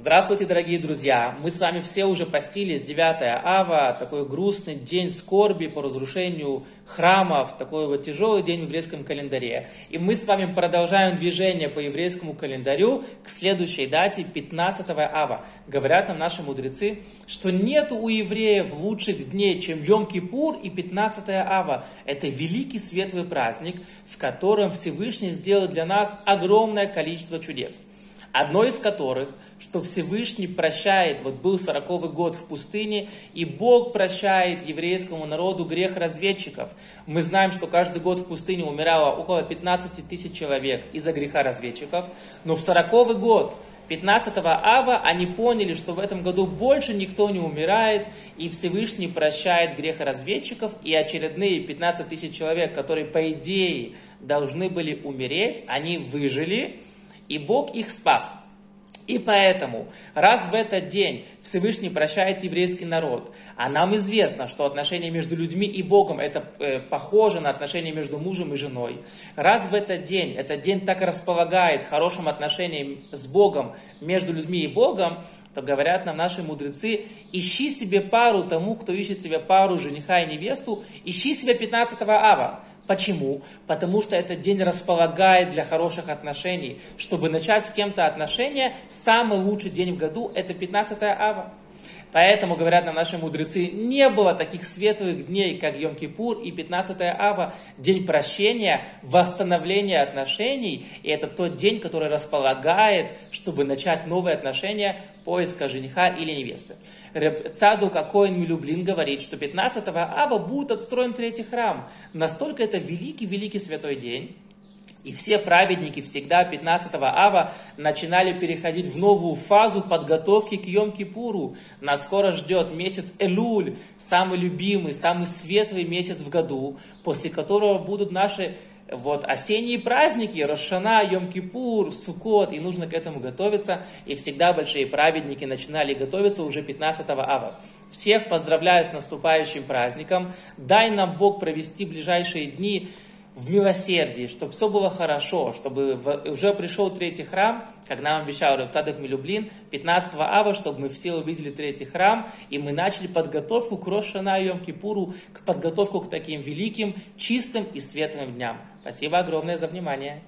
Здравствуйте, дорогие друзья! Мы с вами все уже постились 9 ава, такой грустный день скорби по разрушению храмов, такой вот тяжелый день в еврейском календаре. И мы с вами продолжаем движение по еврейскому календарю к следующей дате 15 ава. Говорят нам наши мудрецы, что нет у евреев лучших дней, чем Йом-Кипур и 15 ава. Это великий светлый праздник, в котором Всевышний сделал для нас огромное количество чудес одно из которых, что Всевышний прощает, вот был сороковый год в пустыне, и Бог прощает еврейскому народу грех разведчиков. Мы знаем, что каждый год в пустыне умирало около 15 тысяч человек из-за греха разведчиков, но в сороковый год 15 ава они поняли, что в этом году больше никто не умирает, и Всевышний прощает грех разведчиков, и очередные 15 тысяч человек, которые по идее должны были умереть, они выжили, и Бог их спас. И поэтому, раз в этот день Всевышний прощает еврейский народ, а нам известно, что отношения между людьми и Богом это э, похоже на отношения между мужем и женой, раз в этот день, этот день так располагает хорошим отношением с Богом между людьми и Богом, то говорят нам наши мудрецы, ищи себе пару тому, кто ищет себе пару жениха и невесту, ищи себе 15 ава. Почему? Потому что этот день располагает для хороших отношений. Чтобы начать с кем-то отношения, самый лучший день в году это 15 ава. Поэтому, говорят нам наши мудрецы, не было таких светлых дней, как Йом-Кипур и 15 ава, день прощения, восстановления отношений. И это тот день, который располагает, чтобы начать новые отношения, поиска жениха или невесты. Цаду Коин Милюблин говорит, что 15 ава будет отстроен третий храм. Настолько это великий-великий святой день, и все праведники всегда 15 ава начинали переходить в новую фазу подготовки к Йом-Кипуру. Нас скоро ждет месяц Элуль, самый любимый, самый светлый месяц в году, после которого будут наши вот осенние праздники, Рошана, Йом-Кипур, Сукот, и нужно к этому готовиться. И всегда большие праведники начинали готовиться уже 15 ава. Всех поздравляю с наступающим праздником. Дай нам Бог провести ближайшие дни в милосердии, чтобы все было хорошо, чтобы уже пришел третий храм, как нам обещал Рабцадок Милюблин, 15 ава, чтобы мы все увидели третий храм, и мы начали подготовку к Рошана и Йом Кипуру, к подготовку к таким великим, чистым и светлым дням. Спасибо огромное за внимание.